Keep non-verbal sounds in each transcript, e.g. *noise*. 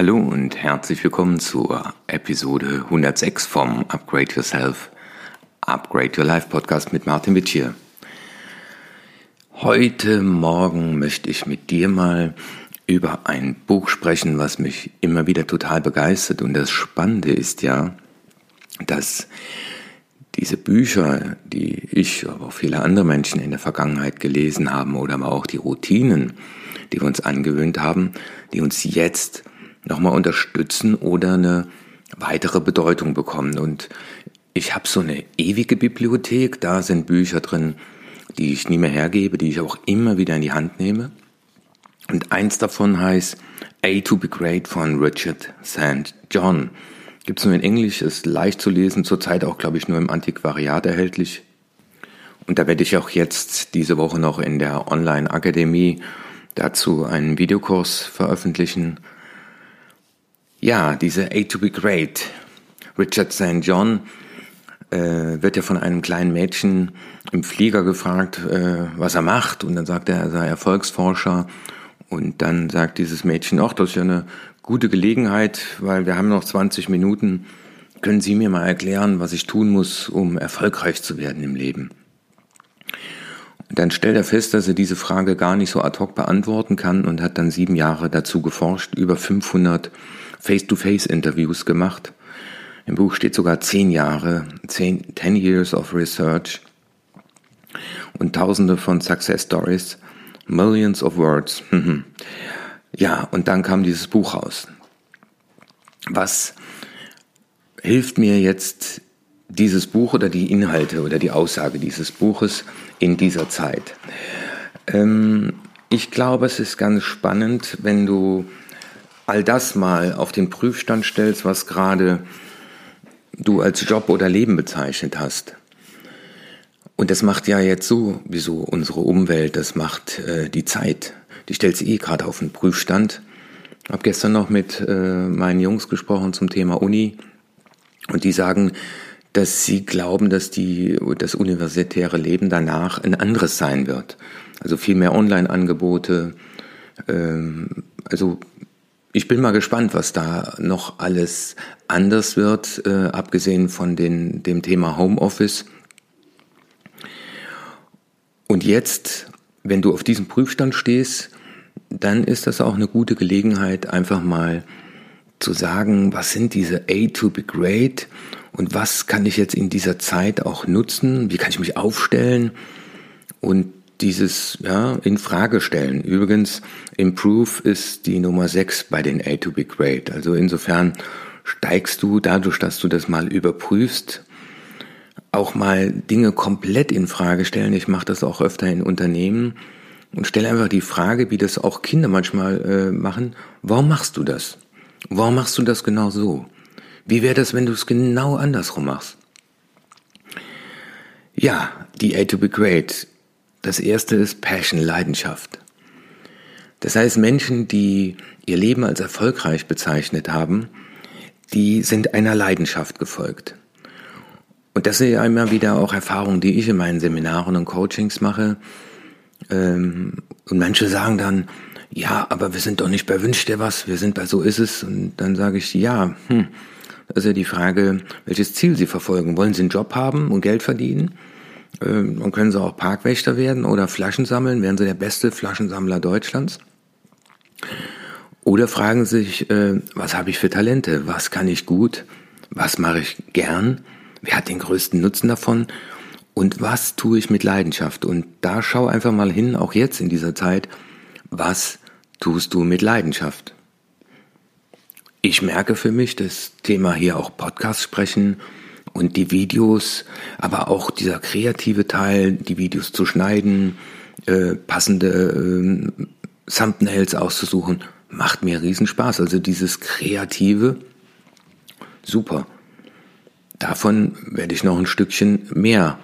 Hallo und herzlich willkommen zur Episode 106 vom Upgrade Yourself, Upgrade Your Life Podcast mit Martin Witsch hier. Heute Morgen möchte ich mit dir mal über ein Buch sprechen, was mich immer wieder total begeistert. Und das Spannende ist ja, dass diese Bücher, die ich, aber auch viele andere Menschen in der Vergangenheit gelesen haben, oder aber auch die Routinen, die wir uns angewöhnt haben, die uns jetzt nochmal unterstützen oder eine weitere Bedeutung bekommen. Und ich habe so eine ewige Bibliothek, da sind Bücher drin, die ich nie mehr hergebe, die ich auch immer wieder in die Hand nehme. Und eins davon heißt A to be Great von Richard St. John. Gibt es nur in Englisch, ist leicht zu lesen, zurzeit auch, glaube ich, nur im Antiquariat erhältlich. Und da werde ich auch jetzt diese Woche noch in der Online-Akademie dazu einen Videokurs veröffentlichen. Ja, diese A to be Great. Richard St. John äh, wird ja von einem kleinen Mädchen im Flieger gefragt, äh, was er macht. Und dann sagt er, er sei Erfolgsforscher. Und dann sagt dieses Mädchen, ach, das ist ja eine gute Gelegenheit, weil wir haben noch 20 Minuten. Können Sie mir mal erklären, was ich tun muss, um erfolgreich zu werden im Leben? Und dann stellt er fest, dass er diese Frage gar nicht so ad hoc beantworten kann und hat dann sieben Jahre dazu geforscht, über 500 Face-to-Face-Interviews gemacht. Im Buch steht sogar zehn Jahre, zehn, ten years of research und tausende von Success Stories, millions of words. *laughs* ja, und dann kam dieses Buch raus. Was hilft mir jetzt dieses Buch oder die Inhalte oder die Aussage dieses Buches in dieser Zeit? Ähm, ich glaube, es ist ganz spannend, wenn du all das mal auf den Prüfstand stellst, was gerade du als Job oder Leben bezeichnet hast. Und das macht ja jetzt so, wieso unsere Umwelt, das macht äh, die Zeit. Die stellt sie eh gerade auf den Prüfstand. Habe gestern noch mit äh, meinen Jungs gesprochen zum Thema Uni und die sagen, dass sie glauben, dass die, das universitäre Leben danach ein anderes sein wird. Also viel mehr Online-Angebote. Ähm, also ich bin mal gespannt, was da noch alles anders wird, äh, abgesehen von den, dem Thema Homeoffice. Und jetzt, wenn du auf diesem Prüfstand stehst, dann ist das auch eine gute Gelegenheit, einfach mal zu sagen, was sind diese A to be great und was kann ich jetzt in dieser Zeit auch nutzen? Wie kann ich mich aufstellen und dieses ja in Frage stellen? Übrigens, Improve ist die Nummer 6 bei den A to be great. Also insofern steigst du dadurch, dass du das mal überprüfst auch mal Dinge komplett in Frage stellen. Ich mache das auch öfter in Unternehmen und stelle einfach die Frage, wie das auch Kinder manchmal äh, machen, warum machst du das? Warum machst du das genau so? Wie wäre das, wenn du es genau andersrum machst? Ja, die A to be great. Das erste ist Passion, Leidenschaft. Das heißt, Menschen, die ihr Leben als erfolgreich bezeichnet haben, die sind einer Leidenschaft gefolgt. Und das sind ja immer wieder auch Erfahrungen, die ich in meinen Seminaren und Coachings mache. Ähm, und manche sagen dann, ja, aber wir sind doch nicht bei Wünsch dir was, wir sind bei So ist es. Und dann sage ich, ja, hm, das ist ja die Frage, welches Ziel Sie verfolgen. Wollen Sie einen Job haben und Geld verdienen? Ähm, dann können Sie auch Parkwächter werden oder Flaschen sammeln. Wären Sie der beste Flaschensammler Deutschlands? Oder fragen Sie sich, äh, was habe ich für Talente? Was kann ich gut? Was mache ich gern? Wer hat den größten Nutzen davon? Und was tue ich mit Leidenschaft? Und da schau einfach mal hin, auch jetzt in dieser Zeit, was tust du mit Leidenschaft? Ich merke für mich das Thema hier auch Podcast sprechen und die Videos, aber auch dieser kreative Teil, die Videos zu schneiden, äh, passende äh, Thumbnails auszusuchen, macht mir Riesenspaß. Also dieses Kreative, super. Davon werde ich noch ein Stückchen mehr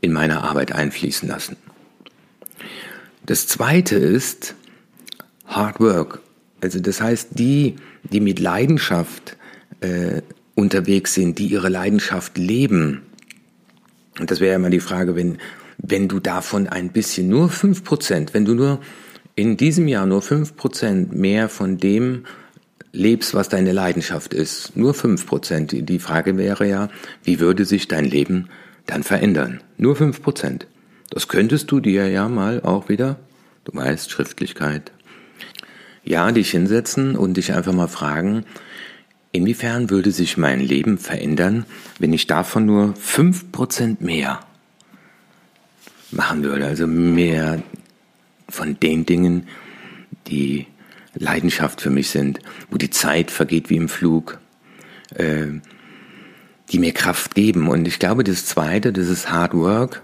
in meine Arbeit einfließen lassen. Das zweite ist Hard Work. Also das heißt, die, die mit Leidenschaft äh, unterwegs sind, die ihre Leidenschaft leben. Und das wäre ja immer die Frage, wenn, wenn du davon ein bisschen, nur fünf Prozent, wenn du nur in diesem Jahr nur fünf Prozent mehr von dem lebst, was deine Leidenschaft ist. Nur fünf Prozent. Die Frage wäre ja, wie würde sich dein Leben dann verändern? Nur fünf Prozent. Das könntest du dir ja mal auch wieder, du weißt, Schriftlichkeit. Ja, dich hinsetzen und dich einfach mal fragen, inwiefern würde sich mein Leben verändern, wenn ich davon nur fünf Prozent mehr machen würde, also mehr von den Dingen, die Leidenschaft für mich sind, wo die Zeit vergeht wie im Flug, äh, die mir Kraft geben. Und ich glaube, das Zweite, das ist Hard Work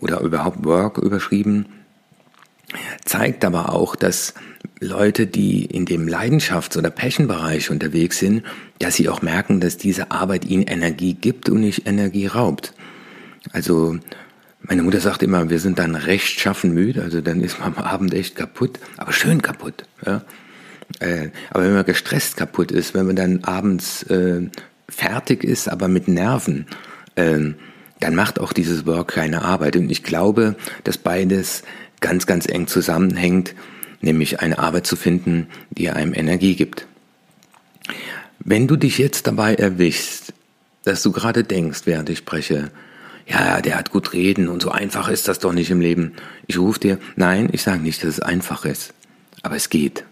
oder überhaupt Work überschrieben, zeigt aber auch, dass Leute, die in dem Leidenschafts- oder Passion-Bereich unterwegs sind, dass sie auch merken, dass diese Arbeit ihnen Energie gibt und nicht Energie raubt. Also meine Mutter sagt immer, wir sind dann rechtschaffen müde, also dann ist man am Abend echt kaputt, aber schön kaputt. Ja? Äh, aber wenn man gestresst kaputt ist, wenn man dann abends äh, fertig ist, aber mit Nerven, äh, dann macht auch dieses Work keine Arbeit. Und ich glaube, dass beides ganz, ganz eng zusammenhängt, nämlich eine Arbeit zu finden, die einem Energie gibt. Wenn du dich jetzt dabei erwischst, dass du gerade denkst, während ich spreche, ja, der hat gut reden und so einfach ist das doch nicht im Leben. Ich rufe dir, nein, ich sage nicht, dass es einfach ist, aber es geht.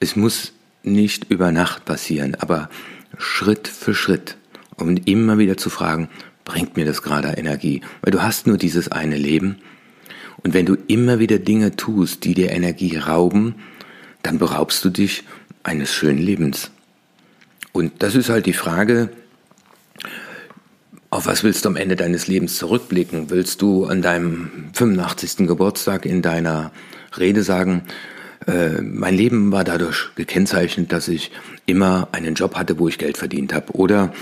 Es muss nicht über Nacht passieren, aber Schritt für Schritt und immer wieder zu fragen, bringt mir das gerade Energie? Weil du hast nur dieses eine Leben und wenn du immer wieder Dinge tust, die dir Energie rauben, dann beraubst du dich eines schönen Lebens. Und das ist halt die Frage, auf was willst du am Ende deines Lebens zurückblicken? Willst du an deinem 85. Geburtstag in deiner Rede sagen, äh, mein Leben war dadurch gekennzeichnet, dass ich immer einen Job hatte, wo ich Geld verdient habe. Oder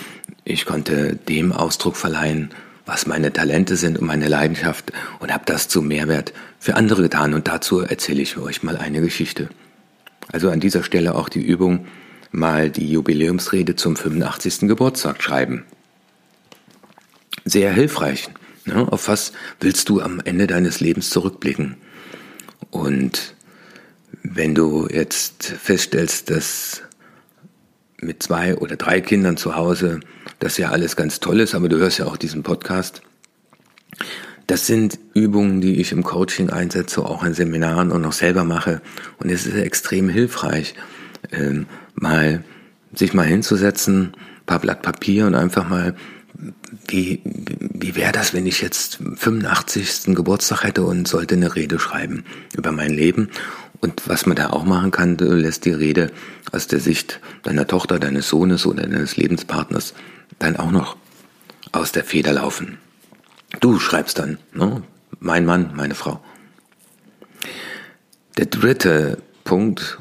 ich konnte dem Ausdruck verleihen, was meine Talente sind und meine Leidenschaft und habe das zu Mehrwert für andere getan. Und dazu erzähle ich euch mal eine Geschichte. Also an dieser Stelle auch die Übung, mal die Jubiläumsrede zum 85. Geburtstag schreiben sehr hilfreich. Ne? Auf was willst du am Ende deines Lebens zurückblicken? Und wenn du jetzt feststellst, dass mit zwei oder drei Kindern zu Hause das ja alles ganz toll ist, aber du hörst ja auch diesen Podcast. Das sind Übungen, die ich im Coaching einsetze, auch in Seminaren und auch selber mache. Und es ist extrem hilfreich, ähm, mal sich mal hinzusetzen, paar Blatt Papier und einfach mal wie, wie wäre das, wenn ich jetzt 85. Geburtstag hätte und sollte eine Rede schreiben über mein Leben? Und was man da auch machen kann, du lässt die Rede aus der Sicht deiner Tochter, deines Sohnes oder deines Lebenspartners dann auch noch aus der Feder laufen. Du schreibst dann, ne? mein Mann, meine Frau. Der dritte Punkt,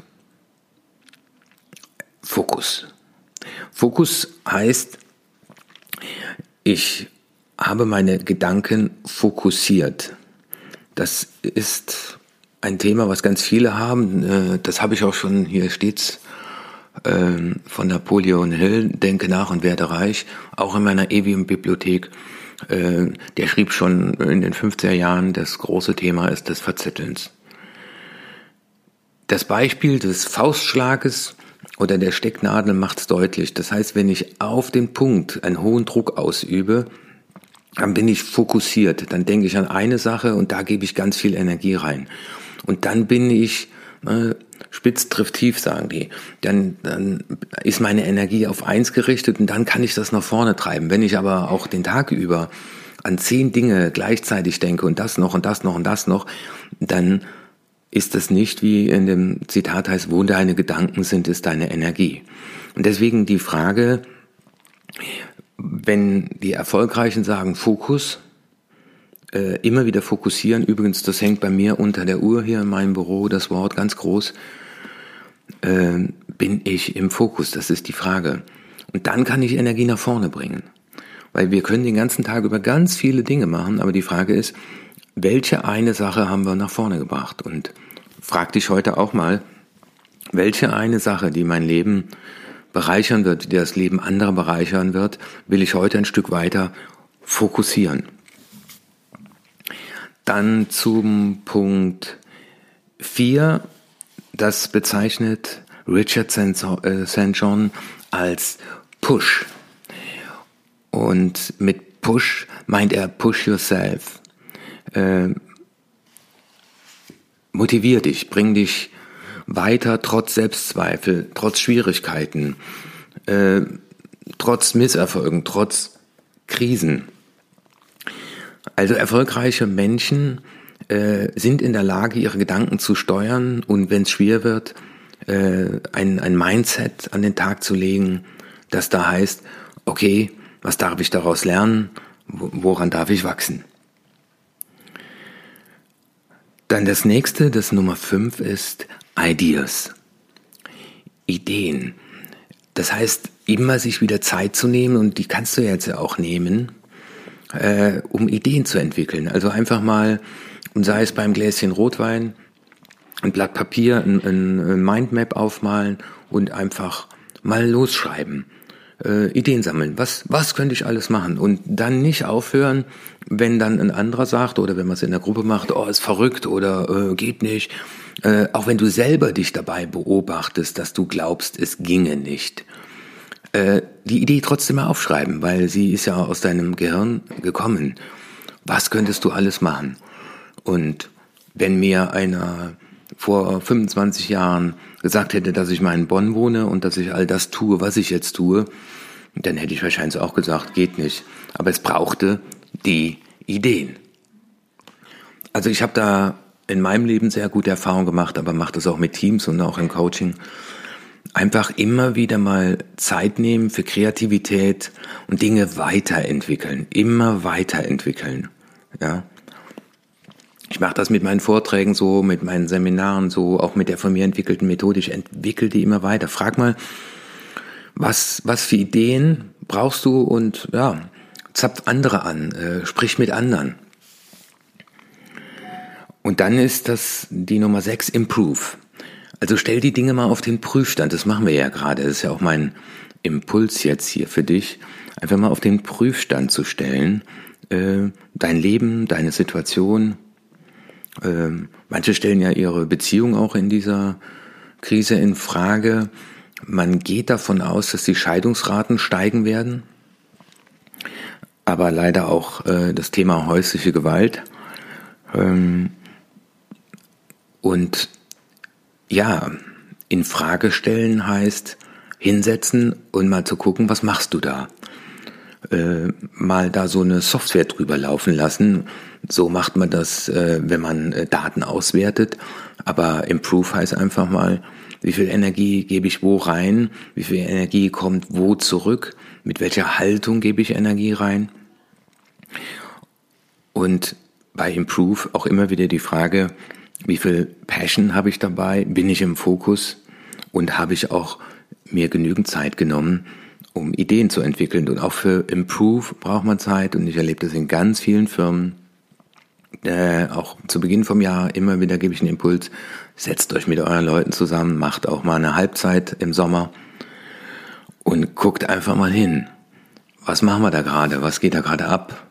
Fokus. Fokus heißt, ich habe meine Gedanken fokussiert. Das ist ein Thema, was ganz viele haben. Äh, das habe ich auch schon hier stets von Napoleon Hill, Denke nach und werde reich, auch in meiner Evium-Bibliothek. Äh, der schrieb schon in den 50er Jahren, das große Thema ist des Verzettelns. Das Beispiel des Faustschlages oder der Stecknadel macht es deutlich. Das heißt, wenn ich auf den Punkt einen hohen Druck ausübe, dann bin ich fokussiert, dann denke ich an eine Sache und da gebe ich ganz viel Energie rein. Und dann bin ich, äh, spitz trifft tief, sagen die, dann, dann ist meine Energie auf eins gerichtet und dann kann ich das nach vorne treiben. Wenn ich aber auch den Tag über an zehn Dinge gleichzeitig denke und das noch und das noch und das noch, dann ist es nicht, wie in dem Zitat heißt, wo deine Gedanken sind, ist deine Energie. Und deswegen die Frage, wenn die Erfolgreichen sagen Fokus, äh, immer wieder fokussieren, übrigens, das hängt bei mir unter der Uhr hier in meinem Büro, das Wort ganz groß, äh, bin ich im Fokus, das ist die Frage. Und dann kann ich Energie nach vorne bringen. Weil wir können den ganzen Tag über ganz viele Dinge machen, aber die Frage ist, welche eine Sache haben wir nach vorne gebracht? Und frag dich heute auch mal, welche eine Sache, die mein Leben bereichern wird, die das Leben anderer bereichern wird, will ich heute ein Stück weiter fokussieren. Dann zum Punkt 4, das bezeichnet, Richard St. Äh, John als Push. Und mit Push meint er Push Yourself. Äh, motivier dich, bring dich weiter trotz Selbstzweifel, trotz Schwierigkeiten, äh, trotz Misserfolgen, trotz Krisen. Also erfolgreiche Menschen äh, sind in der Lage, ihre Gedanken zu steuern und wenn es schwer wird, äh, ein, ein Mindset an den Tag zu legen, das da heißt, okay, was darf ich daraus lernen, woran darf ich wachsen? Dann das nächste, das Nummer fünf ist Ideas. Ideen. Das heißt, immer sich wieder Zeit zu nehmen und die kannst du jetzt ja auch nehmen, äh, um Ideen zu entwickeln. Also einfach mal, und sei es beim Gläschen Rotwein, ein Blatt Papier, ein, ein Mindmap aufmalen und einfach mal losschreiben. Äh, Ideen sammeln. Was, was könnte ich alles machen? Und dann nicht aufhören, wenn dann ein anderer sagt oder wenn man es in der Gruppe macht, oh, ist verrückt oder äh, geht nicht. Äh, auch wenn du selber dich dabei beobachtest, dass du glaubst, es ginge nicht. Äh, die Idee trotzdem mal aufschreiben, weil sie ist ja aus deinem Gehirn gekommen. Was könntest du alles machen? Und wenn mir einer vor 25 Jahren gesagt hätte, dass ich mal in Bonn wohne und dass ich all das tue, was ich jetzt tue, dann hätte ich wahrscheinlich auch gesagt, geht nicht. Aber es brauchte die Ideen. Also ich habe da in meinem Leben sehr gute Erfahrungen gemacht, aber mache das auch mit Teams und auch im Coaching. Einfach immer wieder mal Zeit nehmen für Kreativität und Dinge weiterentwickeln, immer weiterentwickeln. Ja, ich mache das mit meinen Vorträgen so, mit meinen Seminaren so, auch mit der von mir entwickelten Methode. Ich entwickle die immer weiter. Frag mal, was, was für Ideen brauchst du und ja, zapf andere an, äh, sprich mit anderen. Und dann ist das die Nummer 6, Improve. Also stell die Dinge mal auf den Prüfstand. Das machen wir ja gerade. Das ist ja auch mein Impuls jetzt hier für dich. Einfach mal auf den Prüfstand zu stellen. Äh, dein Leben, deine Situation, ähm, manche stellen ja ihre Beziehung auch in dieser Krise in Frage. Man geht davon aus, dass die Scheidungsraten steigen werden, aber leider auch äh, das Thema häusliche Gewalt. Ähm, und ja, in Frage stellen heißt hinsetzen und mal zu gucken, was machst du da? Äh, mal da so eine Software drüber laufen lassen. So macht man das, äh, wenn man äh, Daten auswertet. Aber Improve heißt einfach mal, wie viel Energie gebe ich wo rein, wie viel Energie kommt wo zurück, mit welcher Haltung gebe ich Energie rein. Und bei Improve auch immer wieder die Frage, wie viel Passion habe ich dabei, bin ich im Fokus und habe ich auch mir genügend Zeit genommen, um Ideen zu entwickeln. Und auch für Improve braucht man Zeit. Und ich erlebe das in ganz vielen Firmen. Äh, auch zu Beginn vom Jahr immer wieder gebe ich einen Impuls. Setzt euch mit euren Leuten zusammen, macht auch mal eine Halbzeit im Sommer und guckt einfach mal hin. Was machen wir da gerade? Was geht da gerade ab?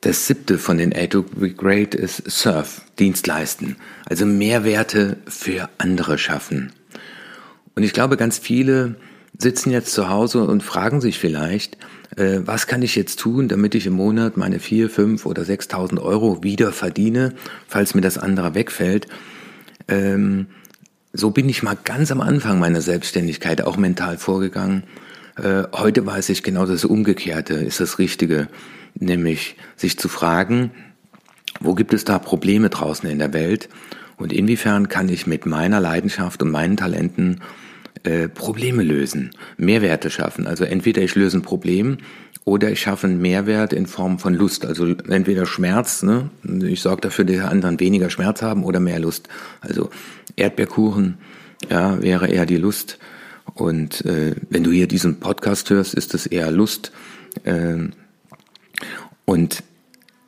Das siebte von den A to be great ist Surf, Dienstleisten. Also Mehrwerte für andere schaffen. Und ich glaube, ganz viele sitzen jetzt zu Hause und fragen sich vielleicht, äh, was kann ich jetzt tun, damit ich im Monat meine vier, fünf oder 6.000 Euro wieder verdiene, falls mir das andere wegfällt. Ähm, so bin ich mal ganz am Anfang meiner Selbstständigkeit auch mental vorgegangen. Äh, heute weiß ich genau das Umgekehrte ist das Richtige, nämlich sich zu fragen, wo gibt es da Probleme draußen in der Welt und inwiefern kann ich mit meiner Leidenschaft und meinen Talenten äh, Probleme lösen, Mehrwerte schaffen. Also entweder ich löse ein Problem oder ich schaffe einen Mehrwert in Form von Lust. Also entweder Schmerz, ne? ich sorge dafür, dass die anderen weniger Schmerz haben oder mehr Lust. Also Erdbeerkuchen ja, wäre eher die Lust. Und äh, wenn du hier diesen Podcast hörst, ist es eher Lust. Äh, und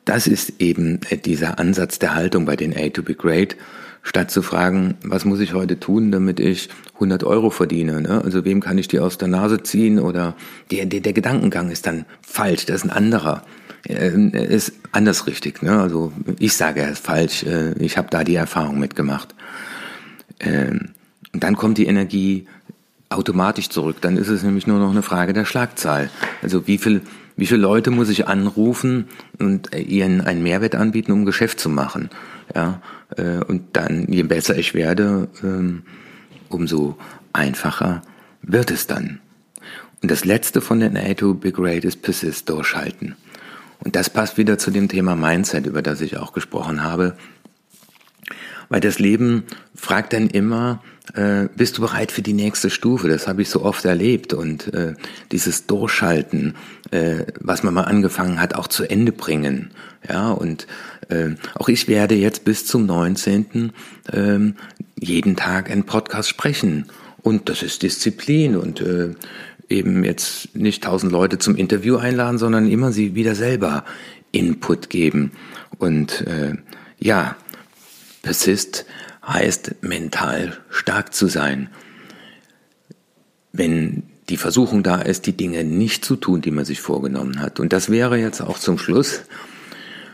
das ist eben dieser Ansatz der Haltung bei den A to be great statt zu fragen, was muss ich heute tun, damit ich 100 Euro verdiene. Ne? Also wem kann ich die aus der Nase ziehen oder der, der, der Gedankengang ist dann falsch, das ist ein anderer. äh, ist anders richtig. Ne? Also ich sage, er ist falsch. Äh, ich habe da die Erfahrung mitgemacht. Ähm, und dann kommt die Energie automatisch zurück. Dann ist es nämlich nur noch eine Frage der Schlagzahl. Also wie viel, wie viele Leute muss ich anrufen und ihnen einen Mehrwert anbieten, um Geschäft zu machen? Ja, äh, und dann, je besser ich werde, ähm, umso einfacher wird es dann. Und das letzte von den A to Big Rate ist Persist durchhalten. Und das passt wieder zu dem Thema Mindset, über das ich auch gesprochen habe. Weil das Leben fragt dann immer, äh, bist du bereit für die nächste Stufe? Das habe ich so oft erlebt. Und äh, dieses Durchhalten, äh, was man mal angefangen hat, auch zu Ende bringen. Ja, und äh, auch ich werde jetzt bis zum 19. Äh, jeden Tag einen Podcast sprechen. Und das ist Disziplin und äh, eben jetzt nicht tausend Leute zum Interview einladen, sondern immer sie wieder selber Input geben. Und äh, ja, Persist heißt mental stark zu sein. Wenn die Versuchung da ist, die Dinge nicht zu tun, die man sich vorgenommen hat. Und das wäre jetzt auch zum Schluss,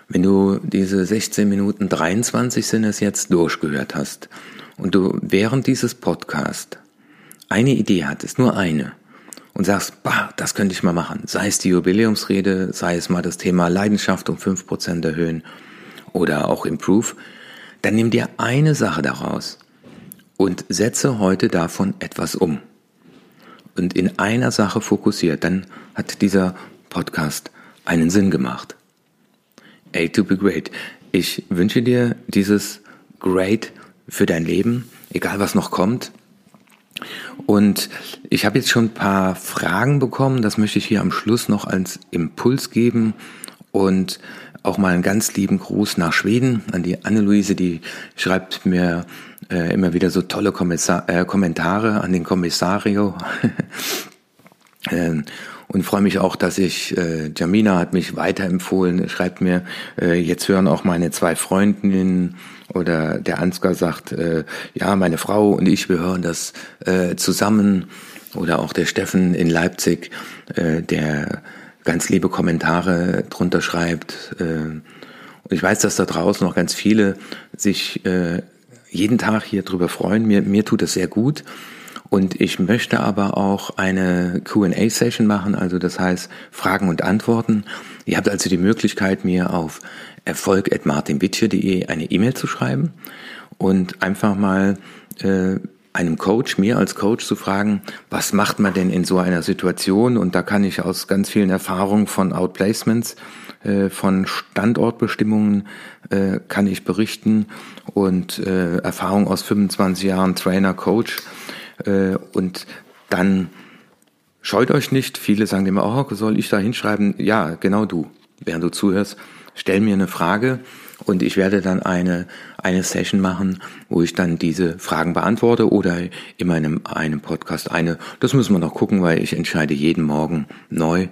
wenn du diese 16 Minuten 23 sind es jetzt durchgehört hast und du während dieses Podcast eine Idee hattest, nur eine, und sagst, bah, das könnte ich mal machen, sei es die Jubiläumsrede, sei es mal das Thema Leidenschaft um 5% erhöhen oder auch Improve, dann nimm dir eine Sache daraus und setze heute davon etwas um. Und in einer Sache fokussiert, dann hat dieser Podcast einen Sinn gemacht. A to be great. Ich wünsche dir dieses Great für dein Leben, egal was noch kommt. Und ich habe jetzt schon ein paar Fragen bekommen, das möchte ich hier am Schluss noch als Impuls geben und auch mal einen ganz lieben Gruß nach Schweden an die Anne-Luise, die schreibt mir äh, immer wieder so tolle Kommissar äh, Kommentare an den Kommissario. *laughs* ähm, und freue mich auch, dass ich, äh, Jamina hat mich weiterempfohlen, schreibt mir, äh, jetzt hören auch meine zwei Freundinnen oder der Ansgar sagt, äh, ja, meine Frau und ich, wir hören das äh, zusammen. Oder auch der Steffen in Leipzig, äh, der ganz liebe Kommentare drunter schreibt. Äh, und ich weiß, dass da draußen noch ganz viele sich äh, jeden Tag hier drüber freuen. Mir, mir tut es sehr gut. Und ich möchte aber auch eine QA-Session machen, also das heißt Fragen und Antworten. Ihr habt also die Möglichkeit, mir auf erfolg.martinwitsche.de eine E-Mail zu schreiben und einfach mal äh, einem Coach, mir als Coach zu fragen, was macht man denn in so einer Situation? Und da kann ich aus ganz vielen Erfahrungen von Outplacements, äh, von Standortbestimmungen äh, kann ich berichten und äh, Erfahrung aus 25 Jahren Trainer, Coach äh, und dann scheut euch nicht. Viele sagen immer, oh, soll ich da hinschreiben? Ja, genau du, während du zuhörst. Stell mir eine Frage und ich werde dann eine, eine Session machen, wo ich dann diese Fragen beantworte oder in meinem einem Podcast eine. Das müssen wir noch gucken, weil ich entscheide jeden Morgen neu,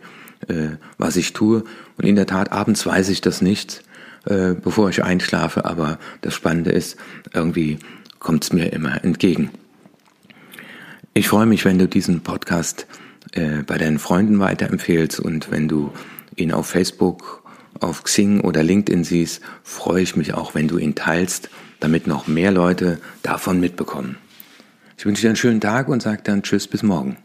äh, was ich tue. Und in der Tat, abends weiß ich das nicht, äh, bevor ich einschlafe. Aber das Spannende ist, irgendwie kommt es mir immer entgegen. Ich freue mich, wenn du diesen Podcast äh, bei deinen Freunden weiterempfehlst und wenn du ihn auf Facebook, auf Xing oder LinkedIn siehst, freue ich mich auch, wenn du ihn teilst, damit noch mehr Leute davon mitbekommen. Ich wünsche dir einen schönen Tag und sage dann Tschüss bis morgen.